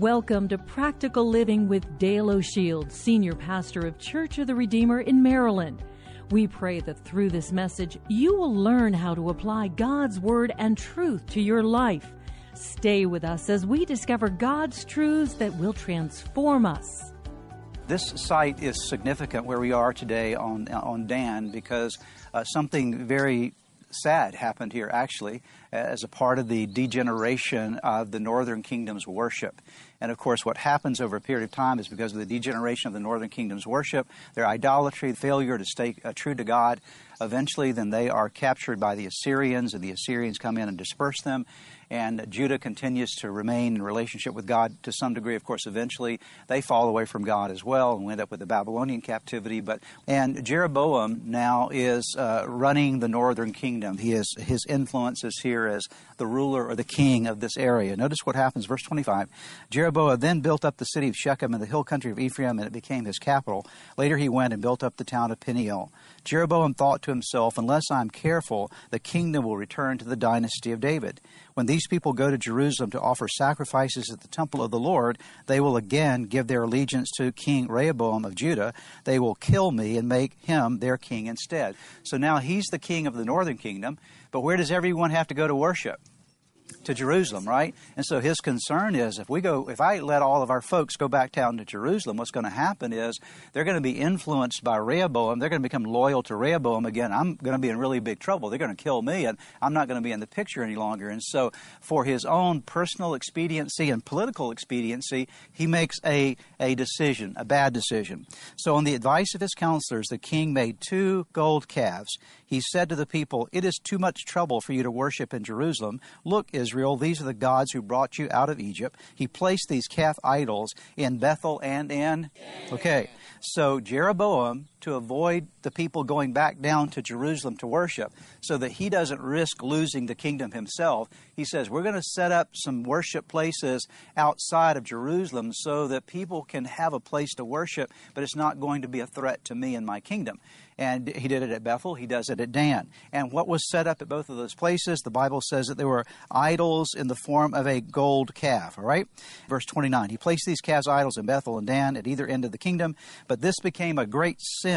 Welcome to Practical Living with Dale O'Shields, Senior Pastor of Church of the Redeemer in Maryland. We pray that through this message, you will learn how to apply God's Word and truth to your life. Stay with us as we discover God's truths that will transform us. This site is significant where we are today on, on Dan because uh, something very sad happened here actually as a part of the degeneration of the northern kingdom's worship. And of course, what happens over a period of time is because of the degeneration of the northern kingdom's worship, their idolatry, failure to stay uh, true to God, eventually then they are captured by the Assyrians, and the Assyrians come in and disperse them and Judah continues to remain in relationship with God to some degree. Of course, eventually they fall away from God as well and end up with the Babylonian captivity. But and Jeroboam now is uh, running the northern kingdom. He is his influence is here as the ruler or the king of this area. Notice what happens, verse 25. Jeroboam then built up the city of Shechem in the hill country of Ephraim, and it became his capital. Later he went and built up the town of Peniel. Jeroboam thought to himself, Unless I am careful, the kingdom will return to the dynasty of David. When these people go to Jerusalem to offer sacrifices at the temple of the Lord, they will again give their allegiance to King Rehoboam of Judah. They will kill me and make him their king instead. So now he's the king of the northern kingdom, but where does everyone have to go to worship? To Jerusalem, right? And so his concern is if we go, if I let all of our folks go back down to Jerusalem, what's going to happen is they're going to be influenced by Rehoboam. They're going to become loyal to Rehoboam again. I'm going to be in really big trouble. They're going to kill me, and I'm not going to be in the picture any longer. And so, for his own personal expediency and political expediency, he makes a, a decision, a bad decision. So, on the advice of his counselors, the king made two gold calves. He said to the people, It is too much trouble for you to worship in Jerusalem. Look, Israel, these are the gods who brought you out of Egypt. He placed these calf idols in Bethel and in. Okay, so Jeroboam, to avoid the people going back down to Jerusalem to worship, so that he doesn't risk losing the kingdom himself, he says, We're going to set up some worship places outside of Jerusalem so that people can have a place to worship, but it's not going to be a threat to me and my kingdom. And he did it at Bethel, he does it at Dan. And what was set up at both of those places, the Bible says that there were idols in the form of a gold calf, all right? Verse 29 He placed these calves idols in Bethel and Dan at either end of the kingdom, but this became a great sin,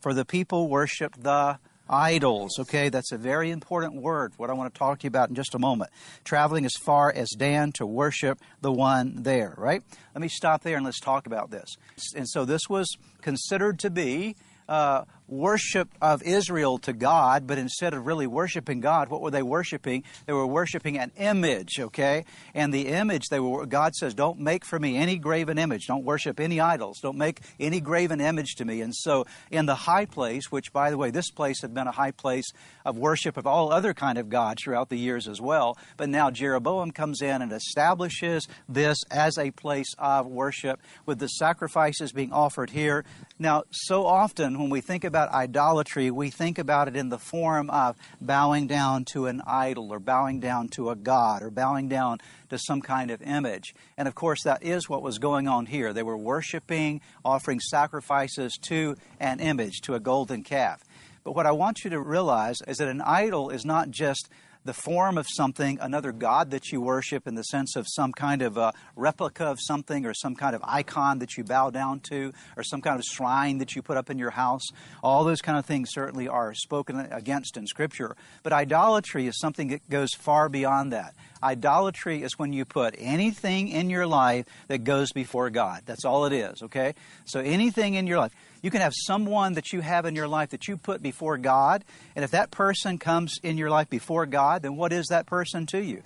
for the people worshiped the idols. Okay, that's a very important word, what I want to talk to you about in just a moment. Traveling as far as Dan to worship the one there, right? Let me stop there and let's talk about this. And so this was considered to be uh, worship of Israel to God, but instead of really worshiping God, what were they worshiping? They were worshiping an image, okay? And the image they were God says, "Don't make for me any graven image. Don't worship any idols. Don't make any graven image to me." And so in the high place, which by the way, this place had been a high place of worship of all other kind of gods throughout the years as well, but now Jeroboam comes in and establishes this as a place of worship with the sacrifices being offered here. Now, so often when we think about about idolatry, we think about it in the form of bowing down to an idol or bowing down to a god or bowing down to some kind of image. And of course, that is what was going on here. They were worshiping, offering sacrifices to an image, to a golden calf. But what I want you to realize is that an idol is not just the form of something, another God that you worship in the sense of some kind of a replica of something or some kind of icon that you bow down to or some kind of shrine that you put up in your house. All those kind of things certainly are spoken against in Scripture. But idolatry is something that goes far beyond that. Idolatry is when you put anything in your life that goes before God. That's all it is, okay? So anything in your life. You can have someone that you have in your life that you put before God, and if that person comes in your life before God, then what is that person to you?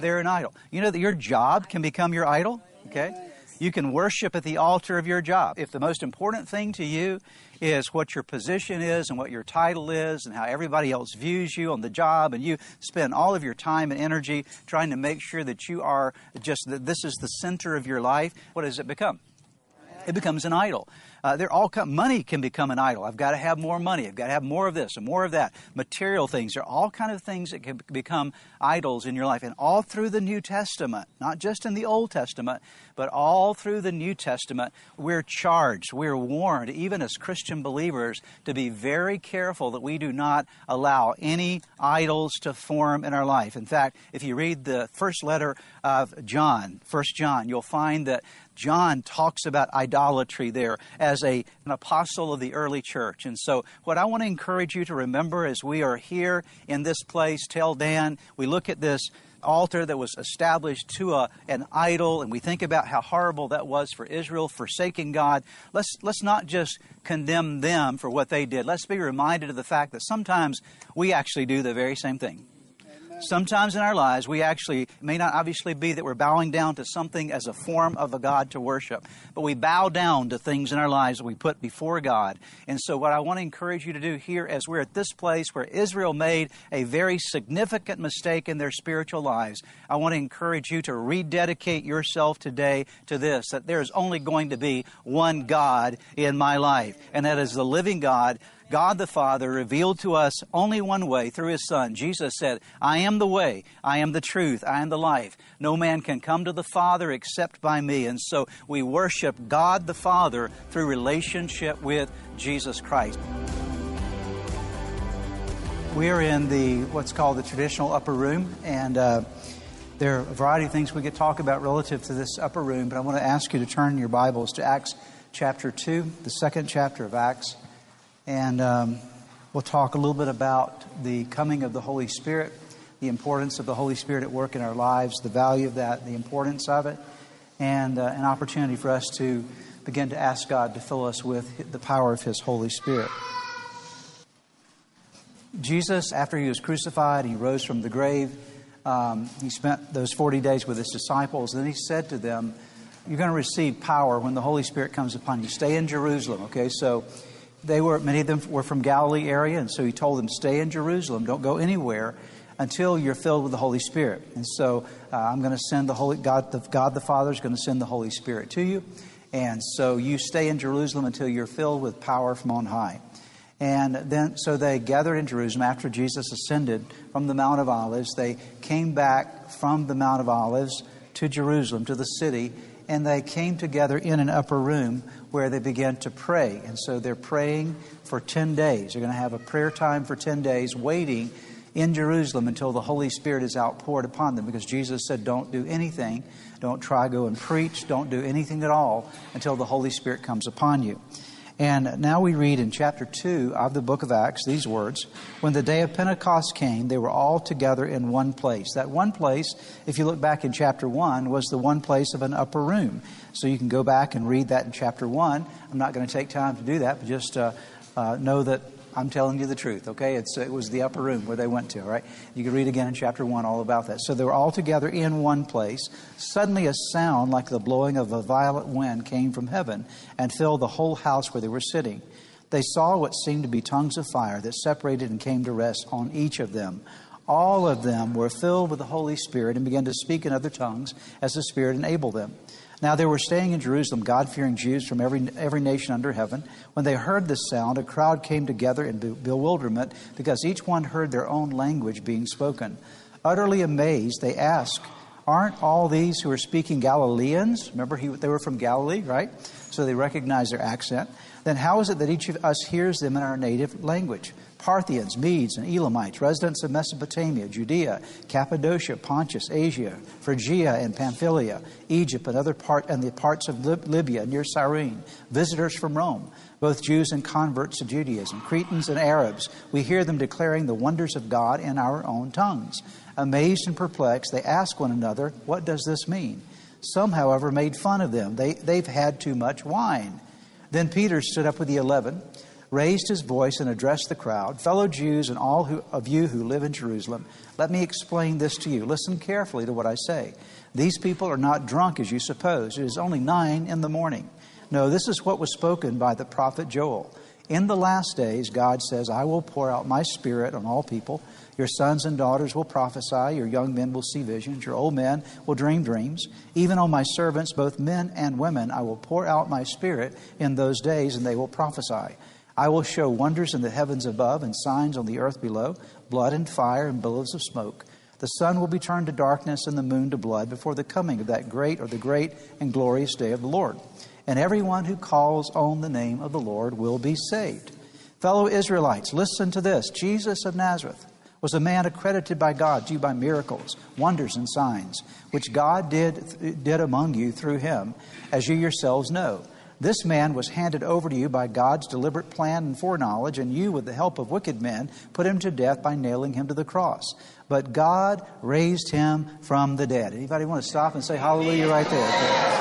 They're an idol. You know that your job can become your idol, okay? You can worship at the altar of your job. If the most important thing to you is what your position is and what your title is and how everybody else views you on the job, and you spend all of your time and energy trying to make sure that you are just that this is the center of your life, what does it become? It becomes an idol. Uh, they're all money can become an idol. I've got to have more money. I've got to have more of this and more of that. Material things. There are all kind of things that can become idols in your life, and all through the New Testament, not just in the Old Testament, but all through the New Testament, we're charged, we're warned, even as Christian believers, to be very careful that we do not allow any idols to form in our life. In fact, if you read the first letter of John, First John, you'll find that John talks about idolatry there as a, an apostle of the early church. And so, what I want to encourage you to remember as we are here in this place, Tel Dan, we look at this altar that was established to a, an idol, and we think about how horrible that was for Israel, forsaking God. Let's, let's not just condemn them for what they did. Let's be reminded of the fact that sometimes we actually do the very same thing. Sometimes in our lives, we actually may not obviously be that we're bowing down to something as a form of a God to worship, but we bow down to things in our lives that we put before God. And so, what I want to encourage you to do here, as we're at this place where Israel made a very significant mistake in their spiritual lives, I want to encourage you to rededicate yourself today to this that there is only going to be one God in my life, and that is the living God God the Father revealed to us only one way through His Son. Jesus said, I am the way, I am the truth, I am the life. No man can come to the Father except by me. And so we worship God the Father through relationship with Jesus Christ. We are in the what's called the traditional upper room, and uh, there are a variety of things we could talk about relative to this upper room, but I want to ask you to turn your Bibles to Acts chapter 2, the second chapter of Acts. And um, we'll talk a little bit about the coming of the Holy Spirit, the importance of the Holy Spirit at work in our lives, the value of that, the importance of it, and uh, an opportunity for us to begin to ask God to fill us with the power of His Holy Spirit. Jesus, after he was crucified, he rose from the grave. Um, he spent those 40 days with his disciples. Then he said to them, You're going to receive power when the Holy Spirit comes upon you. Stay in Jerusalem. Okay, so they were many of them were from Galilee area, and so he told them, "Stay in Jerusalem. Don't go anywhere until you're filled with the Holy Spirit." And so uh, I'm going to send the Holy God, the, God the Father is going to send the Holy Spirit to you, and so you stay in Jerusalem until you're filled with power from on high. And then, so they gathered in Jerusalem after Jesus ascended from the Mount of Olives. They came back from the Mount of Olives to Jerusalem, to the city, and they came together in an upper room where they began to pray. And so they're praying for 10 days. They're going to have a prayer time for 10 days, waiting in Jerusalem until the Holy Spirit is outpoured upon them because Jesus said, Don't do anything. Don't try go and preach. Don't do anything at all until the Holy Spirit comes upon you. And now we read in chapter 2 of the book of Acts these words When the day of Pentecost came, they were all together in one place. That one place, if you look back in chapter 1, was the one place of an upper room. So you can go back and read that in chapter 1. I'm not going to take time to do that, but just uh, uh, know that I'm telling you the truth, okay? It's, it was the upper room where they went to, all right? You can read again in chapter 1 all about that. So they were all together in one place. Suddenly, a sound like the blowing of a violent wind came from heaven and filled the whole house where they were sitting. They saw what seemed to be tongues of fire that separated and came to rest on each of them. All of them were filled with the Holy Spirit and began to speak in other tongues as the Spirit enabled them. Now they were staying in Jerusalem, God fearing Jews from every, every nation under heaven. When they heard this sound, a crowd came together in bewilderment because each one heard their own language being spoken. Utterly amazed, they asked, Aren't all these who are speaking Galileans? Remember, he, they were from Galilee, right? So they recognize their accent. Then how is it that each of us hears them in our native language? Parthians, Medes, and Elamites, residents of Mesopotamia, Judea, Cappadocia, Pontus, Asia, Phrygia, and Pamphylia, Egypt, and other part and the parts of Libya near Cyrene, visitors from Rome, both Jews and converts to Judaism, Cretans and Arabs. We hear them declaring the wonders of God in our own tongues. Amazed and perplexed, they ask one another, "What does this mean?" Some, however, made fun of them. They, they've had too much wine. Then Peter stood up with the eleven raised his voice and addressed the crowd Fellow Jews and all who, of you who live in Jerusalem, let me explain this to you. Listen carefully to what I say. These people are not drunk as you suppose. It is only nine in the morning. No, this is what was spoken by the prophet Joel. In the last days, God says, I will pour out my spirit on all people. Your sons and daughters will prophesy, your young men will see visions, your old men will dream dreams. Even on my servants, both men and women, I will pour out my spirit in those days, and they will prophesy. I will show wonders in the heavens above and signs on the earth below blood and fire and billows of smoke. The sun will be turned to darkness and the moon to blood before the coming of that great or the great and glorious day of the Lord and everyone who calls on the name of the Lord will be saved. Fellow Israelites, listen to this. Jesus of Nazareth was a man accredited by God to you by miracles, wonders, and signs, which God did, did among you through him, as you yourselves know. This man was handed over to you by God's deliberate plan and foreknowledge, and you, with the help of wicked men, put him to death by nailing him to the cross. But God raised him from the dead. Anybody want to stop and say hallelujah right there?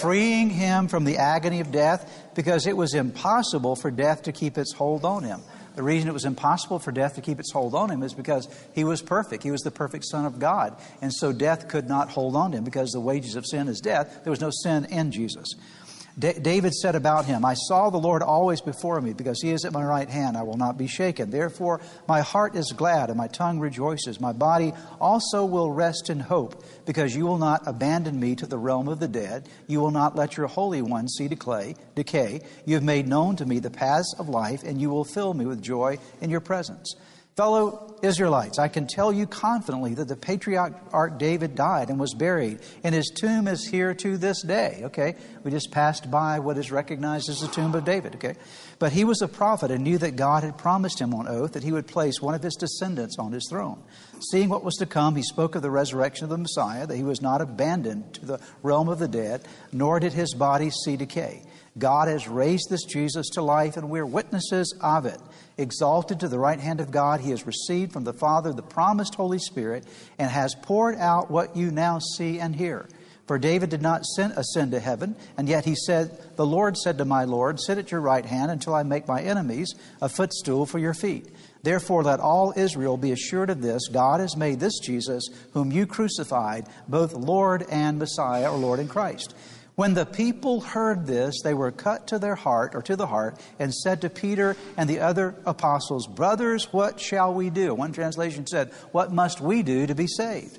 freeing him from the agony of death because it was impossible for death to keep its hold on him. The reason it was impossible for death to keep its hold on him is because he was perfect. He was the perfect Son of God. And so death could not hold on to him because the wages of sin is death. There was no sin in Jesus. David said about him, I saw the Lord always before me, because he is at my right hand, I will not be shaken. Therefore, my heart is glad and my tongue rejoices. My body also will rest in hope, because you will not abandon me to the realm of the dead. You will not let your Holy One see decay. decay. You have made known to me the paths of life, and you will fill me with joy in your presence. Fellow Israelites, I can tell you confidently that the patriarch David died and was buried, and his tomb is here to this day. Okay? We just passed by what is recognized as the tomb of David. Okay? But he was a prophet and knew that God had promised him on oath that he would place one of his descendants on his throne. Seeing what was to come, he spoke of the resurrection of the Messiah, that he was not abandoned to the realm of the dead, nor did his body see decay. God has raised this Jesus to life, and we're witnesses of it. Exalted to the right hand of God, he has received from the Father the promised Holy Spirit and has poured out what you now see and hear. For David did not ascend to heaven, and yet he said, The Lord said to my Lord, Sit at your right hand until I make my enemies a footstool for your feet. Therefore, let all Israel be assured of this God has made this Jesus, whom you crucified, both Lord and Messiah, or Lord and Christ. When the people heard this, they were cut to their heart or to the heart and said to Peter and the other apostles, Brothers, what shall we do? One translation said, What must we do to be saved?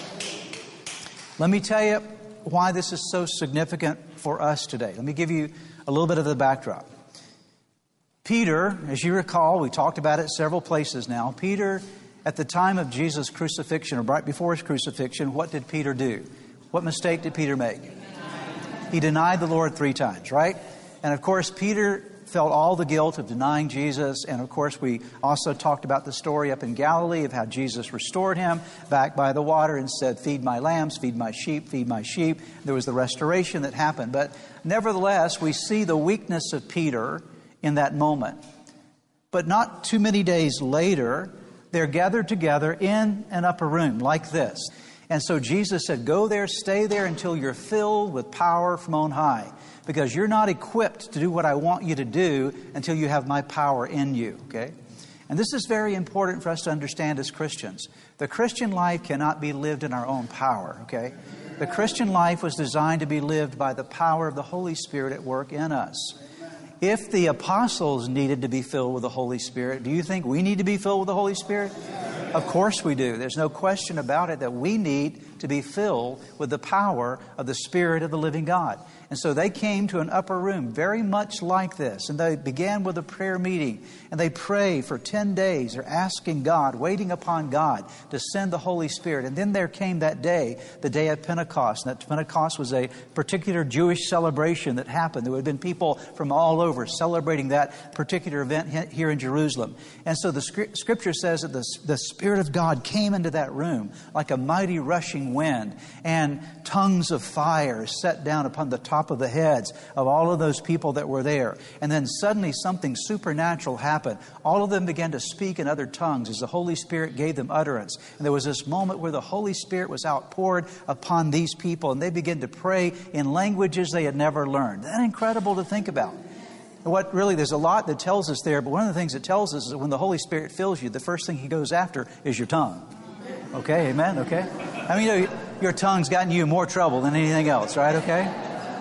Let me tell you why this is so significant for us today. Let me give you a little bit of the backdrop. Peter, as you recall, we talked about it several places now. Peter, at the time of Jesus' crucifixion, or right before his crucifixion, what did Peter do? What mistake did Peter make? He denied the Lord three times, right? And of course, Peter felt all the guilt of denying Jesus. And of course, we also talked about the story up in Galilee of how Jesus restored him back by the water and said, Feed my lambs, feed my sheep, feed my sheep. There was the restoration that happened. But nevertheless, we see the weakness of Peter in that moment. But not too many days later, they're gathered together in an upper room like this. And so Jesus said, Go there, stay there until you're filled with power from on high because you're not equipped to do what I want you to do until you have my power in you, okay? And this is very important for us to understand as Christians. The Christian life cannot be lived in our own power, okay? The Christian life was designed to be lived by the power of the Holy Spirit at work in us. If the apostles needed to be filled with the Holy Spirit, do you think we need to be filled with the Holy Spirit? Of course we do. There's no question about it that we need to be filled with the power of the Spirit of the living God. And so they came to an upper room very much like this. And they began with a prayer meeting. And they pray for 10 days. They're asking God, waiting upon God to send the Holy Spirit. And then there came that day, the day of Pentecost. And that Pentecost was a particular Jewish celebration that happened. There would have been people from all over celebrating that particular event here in Jerusalem. And so the scripture says that the, the Spirit of God came into that room like a mighty rushing wind. And tongues of fire set down upon the top of the heads of all of those people that were there. And then suddenly something supernatural happened. All of them began to speak in other tongues as the Holy Spirit gave them utterance. And there was this moment where the Holy Spirit was outpoured upon these people, and they began to pray in languages they had never learned. That incredible to think about? What really, there's a lot that tells us there, but one of the things it tells us is that when the Holy Spirit fills you, the first thing He goes after is your tongue. Okay, amen, okay? I mean, you know, your tongue's gotten you more trouble than anything else, right? Okay?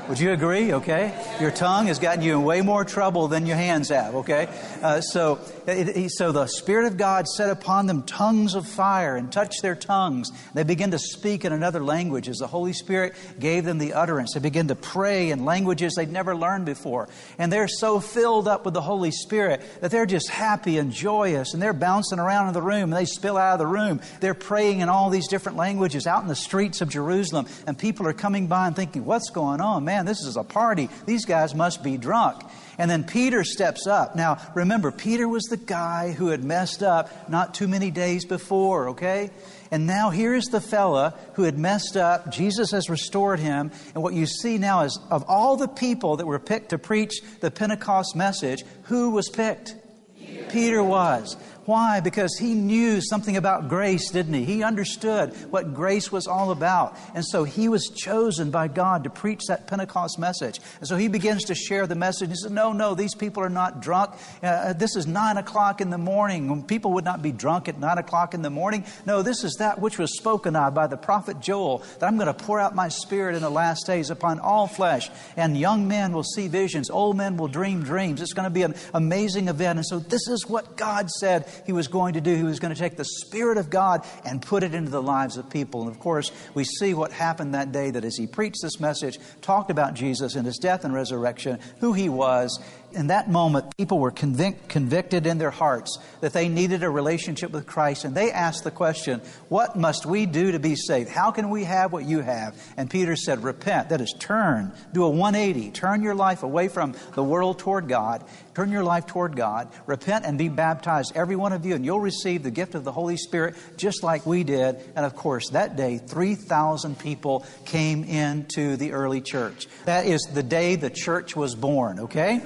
Would you agree? Okay? Your tongue has gotten you in way more trouble than your hands have, okay? Uh, so, it, so the Spirit of God set upon them tongues of fire and touched their tongues. They began to speak in another language as the Holy Spirit gave them the utterance. They began to pray in languages they'd never learned before. And they're so filled up with the Holy Spirit that they're just happy and joyous and they're bouncing around in the room and they spill out of the room. They're praying in all these different languages out in the streets of Jerusalem and people are coming by and thinking, what's going on? Man, this is a party. These guys must be drunk. And then Peter steps up. Now, remember, Peter was the guy who had messed up not too many days before, okay? And now here's the fella who had messed up. Jesus has restored him. And what you see now is of all the people that were picked to preach the Pentecost message, who was picked? Peter, Peter was. Why? Because he knew something about grace, didn't he? He understood what grace was all about. And so he was chosen by God to preach that Pentecost message. And so he begins to share the message. He says, No, no, these people are not drunk. Uh, this is nine o'clock in the morning. People would not be drunk at nine o'clock in the morning. No, this is that which was spoken of by the prophet Joel that I'm going to pour out my spirit in the last days upon all flesh. And young men will see visions, old men will dream dreams. It's going to be an amazing event. And so this is what God said he was going to do. He was going to take the Spirit of God and put it into the lives of people. And of course, we see what happened that day that as he preached this message, talked about Jesus and his death and resurrection, who he was, in that moment, people were convic- convicted in their hearts that they needed a relationship with Christ, and they asked the question, What must we do to be saved? How can we have what you have? And Peter said, Repent. That is, turn. Do a 180. Turn your life away from the world toward God. Turn your life toward God. Repent and be baptized, every one of you, and you'll receive the gift of the Holy Spirit just like we did. And of course, that day, 3,000 people came into the early church. That is the day the church was born, okay?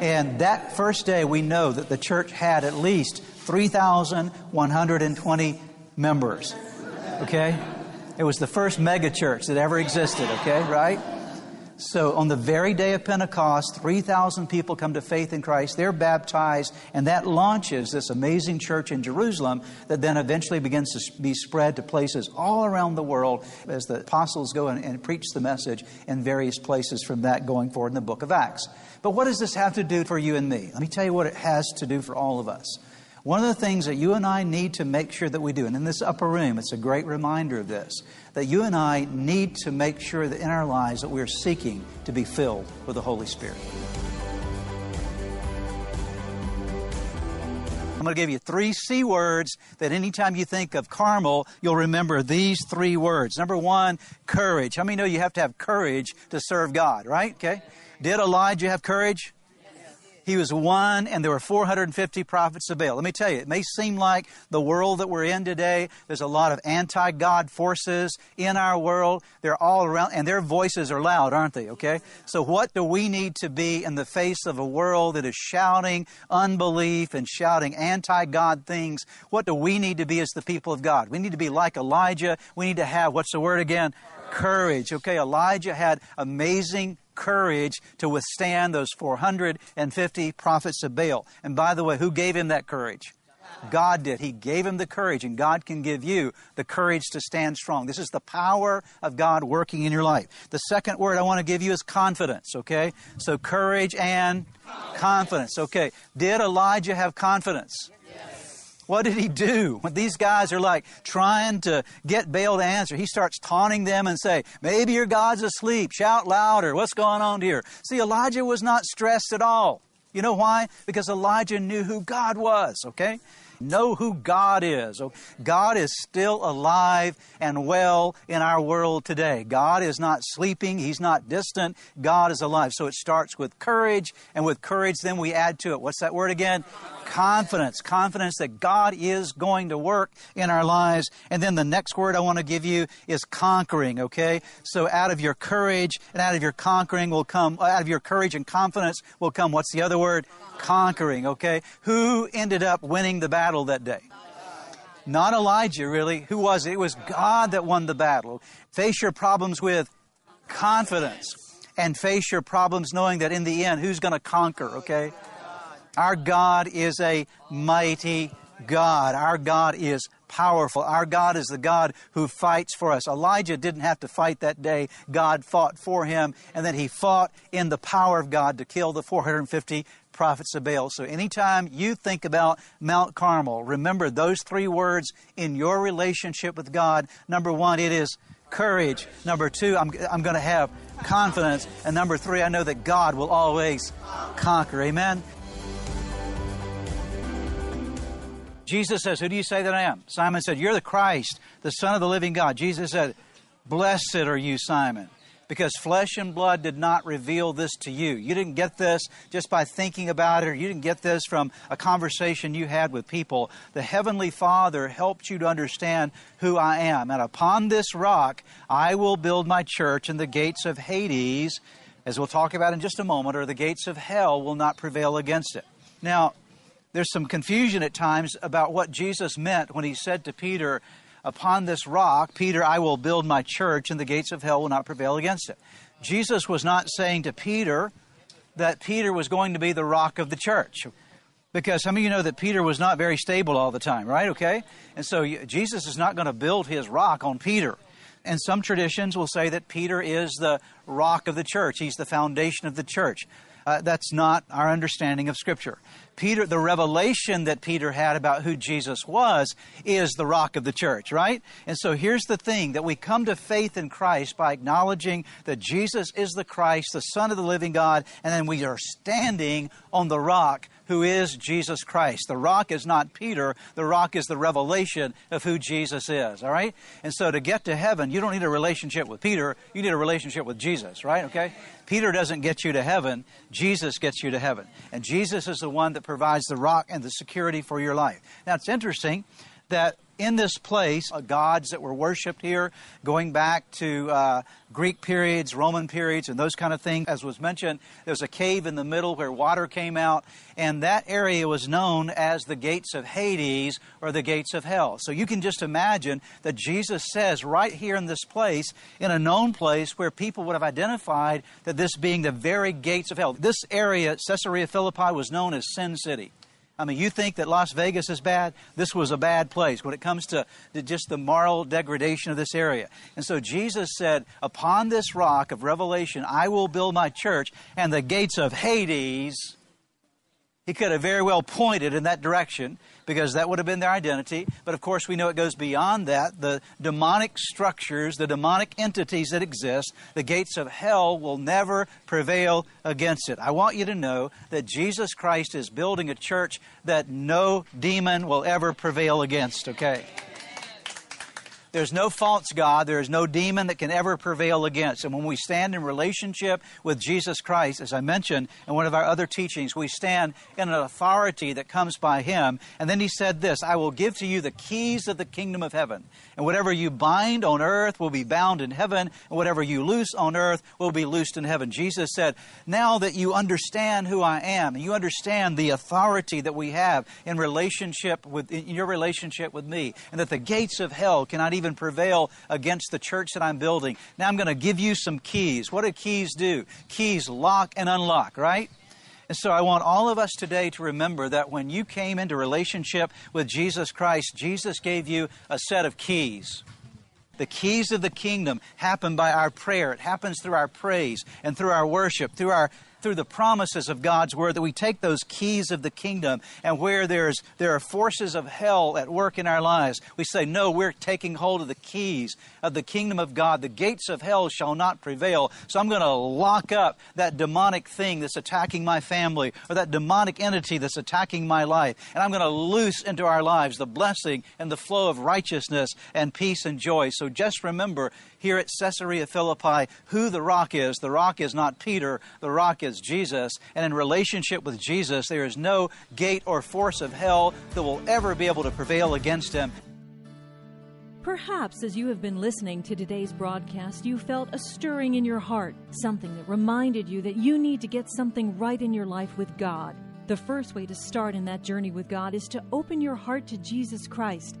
And that first day, we know that the church had at least 3,120 members. Okay? It was the first mega church that ever existed, okay, right? So on the very day of Pentecost, 3,000 people come to faith in Christ. They're baptized, and that launches this amazing church in Jerusalem that then eventually begins to be spread to places all around the world as the apostles go and, and preach the message in various places from that going forward in the book of Acts. But what does this have to do for you and me? Let me tell you what it has to do for all of us. One of the things that you and I need to make sure that we do, and in this upper room, it's a great reminder of this, that you and I need to make sure that in our lives that we're seeking to be filled with the Holy Spirit. I'm going to give you three C words that anytime you think of Carmel, you'll remember these three words. Number one, courage. How many know you have to have courage to serve God, right? Okay. Did Elijah have courage? He was one, and there were 450 prophets of Baal. Let me tell you, it may seem like the world that we're in today, there's a lot of anti God forces in our world. They're all around, and their voices are loud, aren't they? Okay? So, what do we need to be in the face of a world that is shouting unbelief and shouting anti God things? What do we need to be as the people of God? We need to be like Elijah. We need to have, what's the word again? Courage. Okay, Elijah had amazing courage to withstand those 450 prophets of Baal. And by the way, who gave him that courage? God did. He gave him the courage, and God can give you the courage to stand strong. This is the power of God working in your life. The second word I want to give you is confidence, okay? So courage and confidence, okay. Did Elijah have confidence? What did he do? When these guys are like trying to get Baal to answer, he starts taunting them and say, maybe your God's asleep. Shout louder. What's going on here? See, Elijah was not stressed at all. You know why? Because Elijah knew who God was, okay? Know who God is. God is still alive and well in our world today. God is not sleeping. He's not distant. God is alive. So it starts with courage, and with courage, then we add to it. What's that word again? Confidence. Confidence that God is going to work in our lives. And then the next word I want to give you is conquering, okay? So out of your courage and out of your conquering will come, uh, out of your courage and confidence will come, what's the other word? Conquering, okay? Who ended up winning the battle that day? Not Elijah, really. Who was it? It was God that won the battle. Face your problems with confidence and face your problems knowing that in the end, who's going to conquer, okay? Our God is a mighty God. Our God is powerful. Our God is the God who fights for us. Elijah didn't have to fight that day. God fought for him, and then he fought in the power of God to kill the 450 prophets of Baal. So anytime you think about Mount Carmel, remember those three words in your relationship with God. Number one, it is courage. Number two, I'm, I'm going to have confidence. And number three, I know that God will always conquer. Amen. Jesus says, Who do you say that I am? Simon said, You're the Christ, the Son of the living God. Jesus said, Blessed are you, Simon, because flesh and blood did not reveal this to you. You didn't get this just by thinking about it, or you didn't get this from a conversation you had with people. The Heavenly Father helped you to understand who I am. And upon this rock, I will build my church, and the gates of Hades, as we'll talk about in just a moment, or the gates of hell will not prevail against it. Now, there's some confusion at times about what Jesus meant when he said to Peter, Upon this rock, Peter, I will build my church, and the gates of hell will not prevail against it. Jesus was not saying to Peter that Peter was going to be the rock of the church. Because some of you know that Peter was not very stable all the time, right? Okay? And so Jesus is not going to build his rock on Peter. And some traditions will say that Peter is the rock of the church, he's the foundation of the church. Uh, that's not our understanding of Scripture. Peter, the revelation that Peter had about who Jesus was is the rock of the church, right? And so here's the thing that we come to faith in Christ by acknowledging that Jesus is the Christ, the Son of the living God, and then we are standing on the rock who is Jesus Christ. The rock is not Peter, the rock is the revelation of who Jesus is, all right? And so to get to heaven, you don't need a relationship with Peter, you need a relationship with Jesus, right? Okay? Peter doesn't get you to heaven, Jesus gets you to heaven. And Jesus is the one that provides the rock and the security for your life. Now it's interesting that in this place, uh, gods that were worshipped here, going back to uh, Greek periods, Roman periods, and those kind of things. As was mentioned, there's a cave in the middle where water came out, and that area was known as the gates of Hades or the gates of hell. So you can just imagine that Jesus says right here in this place, in a known place where people would have identified that this being the very gates of hell. This area, Caesarea Philippi, was known as Sin City. I mean, you think that Las Vegas is bad? This was a bad place when it comes to, just the moral degradation of this area. And so Jesus said, Upon this rock of revelation, I will build my church, and the gates of Hades he could have very well pointed in that direction because that would have been their identity. But of course, we know it goes beyond that. The demonic structures, the demonic entities that exist, the gates of hell will never prevail against it. I want you to know that Jesus Christ is building a church that no demon will ever prevail against, okay? There's no false God. There is no demon that can ever prevail against. And when we stand in relationship with Jesus Christ, as I mentioned in one of our other teachings, we stand in an authority that comes by Him. And then He said this I will give to you the keys of the kingdom of heaven. And whatever you bind on earth will be bound in heaven, and whatever you loose on earth will be loosed in heaven. Jesus said, Now that you understand who I am, and you understand the authority that we have in relationship with in your relationship with me, and that the gates of hell cannot even prevail against the church that I'm building. Now I'm going to give you some keys. What do keys do? Keys lock and unlock, right? And so I want all of us today to remember that when you came into relationship with Jesus Christ, Jesus gave you a set of keys. The keys of the kingdom happen by our prayer. It happens through our praise and through our worship, through our through the promises of God's Word, that we take those keys of the kingdom and where there's, there are forces of hell at work in our lives, we say, No, we're taking hold of the keys of the kingdom of God. The gates of hell shall not prevail. So I'm going to lock up that demonic thing that's attacking my family or that demonic entity that's attacking my life. And I'm going to loose into our lives the blessing and the flow of righteousness and peace and joy. So just remember here at Caesarea Philippi who the rock is. The rock is not Peter, the rock is Jesus. And in relationship with Jesus, there is no gate or force of hell that will ever be able to prevail against him. Perhaps as you have been listening to today's broadcast, you felt a stirring in your heart, something that reminded you that you need to get something right in your life with God. The first way to start in that journey with God is to open your heart to Jesus Christ,